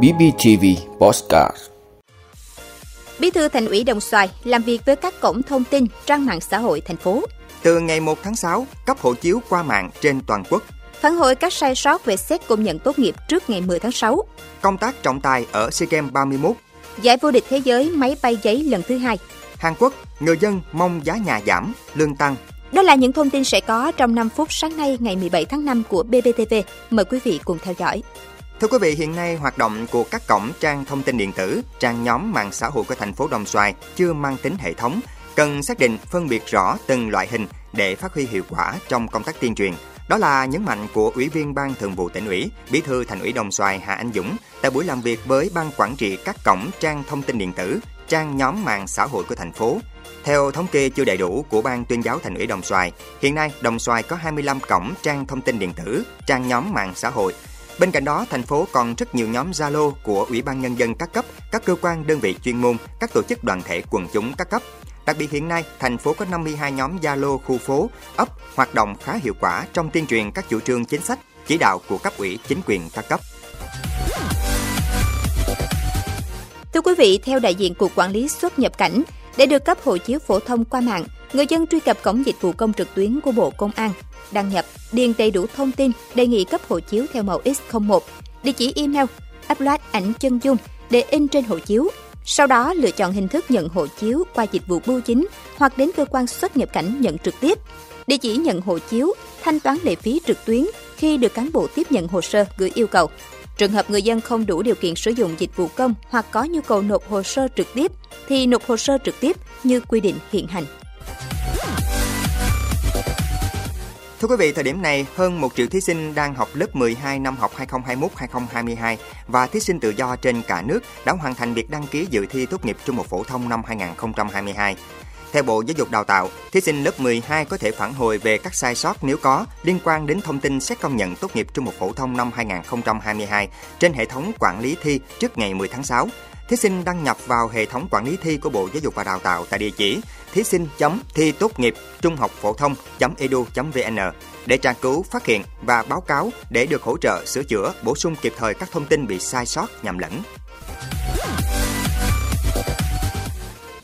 BBTV Postcard Bí thư Thành ủy Đồng Xoài làm việc với các cổng thông tin, trang mạng xã hội thành phố. Từ ngày 1 tháng 6, cấp hộ chiếu qua mạng trên toàn quốc. Phản hồi các sai sót về xét công nhận tốt nghiệp trước ngày 10 tháng 6. Công tác trọng tài ở SEA Games 31. Giải vô địch thế giới máy bay giấy lần thứ hai. Hàn Quốc, người dân mong giá nhà giảm, lương tăng. Đó là những thông tin sẽ có trong 5 phút sáng nay ngày 17 tháng 5 của BBTV. Mời quý vị cùng theo dõi. Thưa quý vị, hiện nay hoạt động của các cổng trang thông tin điện tử, trang nhóm mạng xã hội của thành phố Đồng Xoài chưa mang tính hệ thống, cần xác định phân biệt rõ từng loại hình để phát huy hiệu quả trong công tác tuyên truyền. Đó là nhấn mạnh của Ủy viên Ban Thường vụ tỉnh ủy, Bí thư Thành ủy Đồng Xoài Hà Anh Dũng tại buổi làm việc với Ban quản trị các cổng trang thông tin điện tử, trang nhóm mạng xã hội của thành phố. Theo thống kê chưa đầy đủ của Ban tuyên giáo Thành ủy Đồng Xoài, hiện nay Đồng Xoài có 25 cổng trang thông tin điện tử, trang nhóm mạng xã hội. Bên cạnh đó, thành phố còn rất nhiều nhóm Zalo của Ủy ban Nhân dân các cấp, các cơ quan đơn vị chuyên môn, các tổ chức đoàn thể quần chúng các cấp. Đặc biệt hiện nay, thành phố có 52 nhóm Zalo khu phố, ấp hoạt động khá hiệu quả trong tuyên truyền các chủ trương chính sách, chỉ đạo của cấp ủy chính quyền các cấp. Thưa quý vị, theo đại diện Cục Quản lý xuất nhập cảnh, để được cấp hộ chiếu phổ thông qua mạng, người dân truy cập cổng dịch vụ công trực tuyến của Bộ Công an, đăng nhập, điền đầy đủ thông tin đề nghị cấp hộ chiếu theo mẫu X01, địa chỉ email, upload ảnh chân dung để in trên hộ chiếu. Sau đó lựa chọn hình thức nhận hộ chiếu qua dịch vụ bưu chính hoặc đến cơ quan xuất nhập cảnh nhận trực tiếp. Địa chỉ nhận hộ chiếu, thanh toán lệ phí trực tuyến khi được cán bộ tiếp nhận hồ sơ gửi yêu cầu. Trường hợp người dân không đủ điều kiện sử dụng dịch vụ công hoặc có nhu cầu nộp hồ sơ trực tiếp thì nộp hồ sơ trực tiếp như quy định hiện hành. Thưa quý vị, thời điểm này, hơn 1 triệu thí sinh đang học lớp 12 năm học 2021-2022 và thí sinh tự do trên cả nước đã hoàn thành việc đăng ký dự thi tốt nghiệp trung học phổ thông năm 2022. Theo Bộ Giáo dục Đào tạo, thí sinh lớp 12 có thể phản hồi về các sai sót nếu có liên quan đến thông tin xét công nhận tốt nghiệp trung học phổ thông năm 2022 trên hệ thống quản lý thi trước ngày 10 tháng 6. Thí sinh đăng nhập vào hệ thống quản lý thi của Bộ Giáo dục và Đào tạo tại địa chỉ thí sinh thi tốt nghiệp trung học phổ thông edu.vn để tra cứu, phát hiện và báo cáo để được hỗ trợ sửa chữa, bổ sung kịp thời các thông tin bị sai sót nhầm lẫn.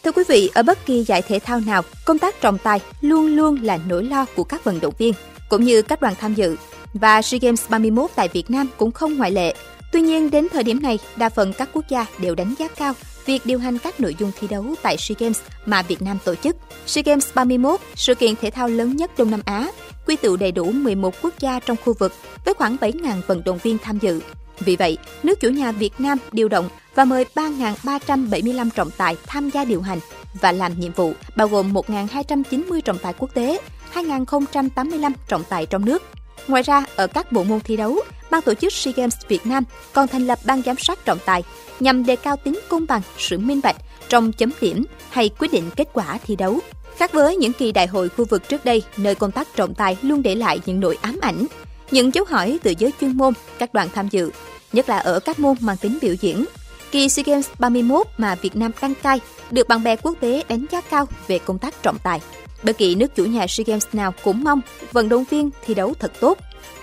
Thưa quý vị, ở bất kỳ giải thể thao nào, công tác trọng tài luôn luôn là nỗi lo của các vận động viên, cũng như các đoàn tham dự. Và SEA Games 31 tại Việt Nam cũng không ngoại lệ. Tuy nhiên, đến thời điểm này, đa phần các quốc gia đều đánh giá cao việc điều hành các nội dung thi đấu tại SEA Games mà Việt Nam tổ chức. SEA Games 31, sự kiện thể thao lớn nhất Đông Nam Á, quy tụ đầy đủ 11 quốc gia trong khu vực với khoảng 7.000 vận động viên tham dự. Vì vậy, nước chủ nhà Việt Nam điều động và mời 3.375 trọng tài tham gia điều hành và làm nhiệm vụ, bao gồm 1.290 trọng tài quốc tế, 2.085 trọng tài trong nước. Ngoài ra, ở các bộ môn thi đấu, Ban tổ chức SEA Games Việt Nam còn thành lập ban giám sát trọng tài nhằm đề cao tính công bằng, sự minh bạch trong chấm điểm hay quyết định kết quả thi đấu. Khác với những kỳ đại hội khu vực trước đây, nơi công tác trọng tài luôn để lại những nỗi ám ảnh, những dấu hỏi từ giới chuyên môn, các đoàn tham dự, nhất là ở các môn mang tính biểu diễn. Kỳ SEA Games 31 mà Việt Nam đăng cai được bạn bè quốc tế đánh giá cao về công tác trọng tài. Bất kỳ nước chủ nhà SEA Games nào cũng mong vận động viên thi đấu thật tốt.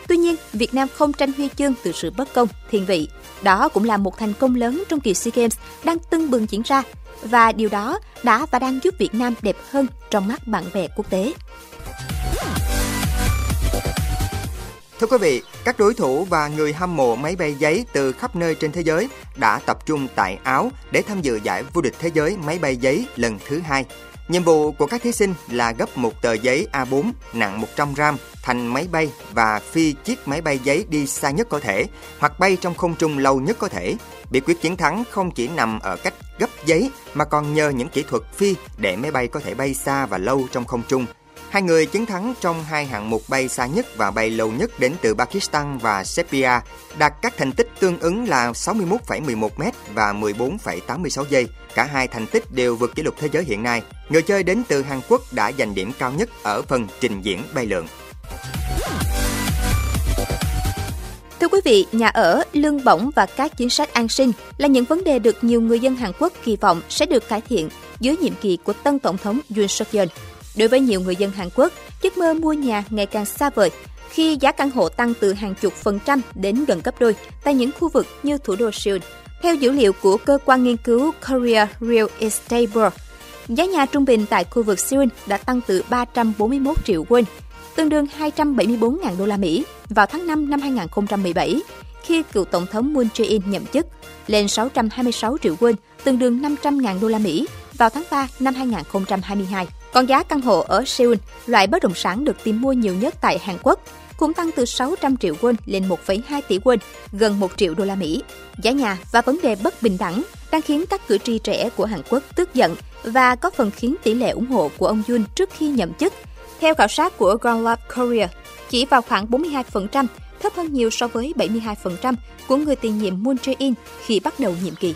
Tuy nhiên, Việt Nam không tranh huy chương từ sự bất công, thiên vị. Đó cũng là một thành công lớn trong kỳ SEA Games đang tưng bừng diễn ra và điều đó đã và đang giúp Việt Nam đẹp hơn trong mắt bạn bè quốc tế. Thưa quý vị, các đối thủ và người hâm mộ máy bay giấy từ khắp nơi trên thế giới đã tập trung tại Áo để tham dự giải vô địch thế giới máy bay giấy lần thứ hai. Nhiệm vụ của các thí sinh là gấp một tờ giấy A4 nặng 100 gram thành máy bay và phi chiếc máy bay giấy đi xa nhất có thể hoặc bay trong không trung lâu nhất có thể. Bí quyết chiến thắng không chỉ nằm ở cách gấp giấy mà còn nhờ những kỹ thuật phi để máy bay có thể bay xa và lâu trong không trung Hai người chiến thắng trong hai hạng mục bay xa nhất và bay lâu nhất đến từ Pakistan và Serbia, đạt các thành tích tương ứng là 61,11 m và 14,86 giây. Cả hai thành tích đều vượt kỷ lục thế giới hiện nay. Người chơi đến từ Hàn Quốc đã giành điểm cao nhất ở phần trình diễn bay lượn. Thưa quý vị, nhà ở, lương bổng và các chính sách an sinh là những vấn đề được nhiều người dân Hàn Quốc kỳ vọng sẽ được cải thiện dưới nhiệm kỳ của tân tổng thống Yoon suk yeol Đối với nhiều người dân Hàn Quốc, giấc mơ mua nhà ngày càng xa vời khi giá căn hộ tăng từ hàng chục phần trăm đến gần gấp đôi tại những khu vực như thủ đô Seoul. Theo dữ liệu của cơ quan nghiên cứu Korea Real Estate Board, giá nhà trung bình tại khu vực Seoul đã tăng từ 341 triệu won, tương đương 274.000 đô la Mỹ vào tháng 5 năm 2017, khi cựu tổng thống Moon Jae-in nhậm chức, lên 626 triệu won, tương đương 500.000 đô la Mỹ vào tháng 3 năm 2022. Còn giá căn hộ ở Seoul, loại bất động sản được tìm mua nhiều nhất tại Hàn Quốc, cũng tăng từ 600 triệu won lên 1,2 tỷ won, gần 1 triệu đô la Mỹ. Giá nhà và vấn đề bất bình đẳng đang khiến các cử tri trẻ của Hàn Quốc tức giận và có phần khiến tỷ lệ ủng hộ của ông Yoon trước khi nhậm chức. Theo khảo sát của Gallup Korea, chỉ vào khoảng 42%, thấp hơn nhiều so với 72% của người tiền nhiệm Moon Jae-in khi bắt đầu nhiệm kỳ.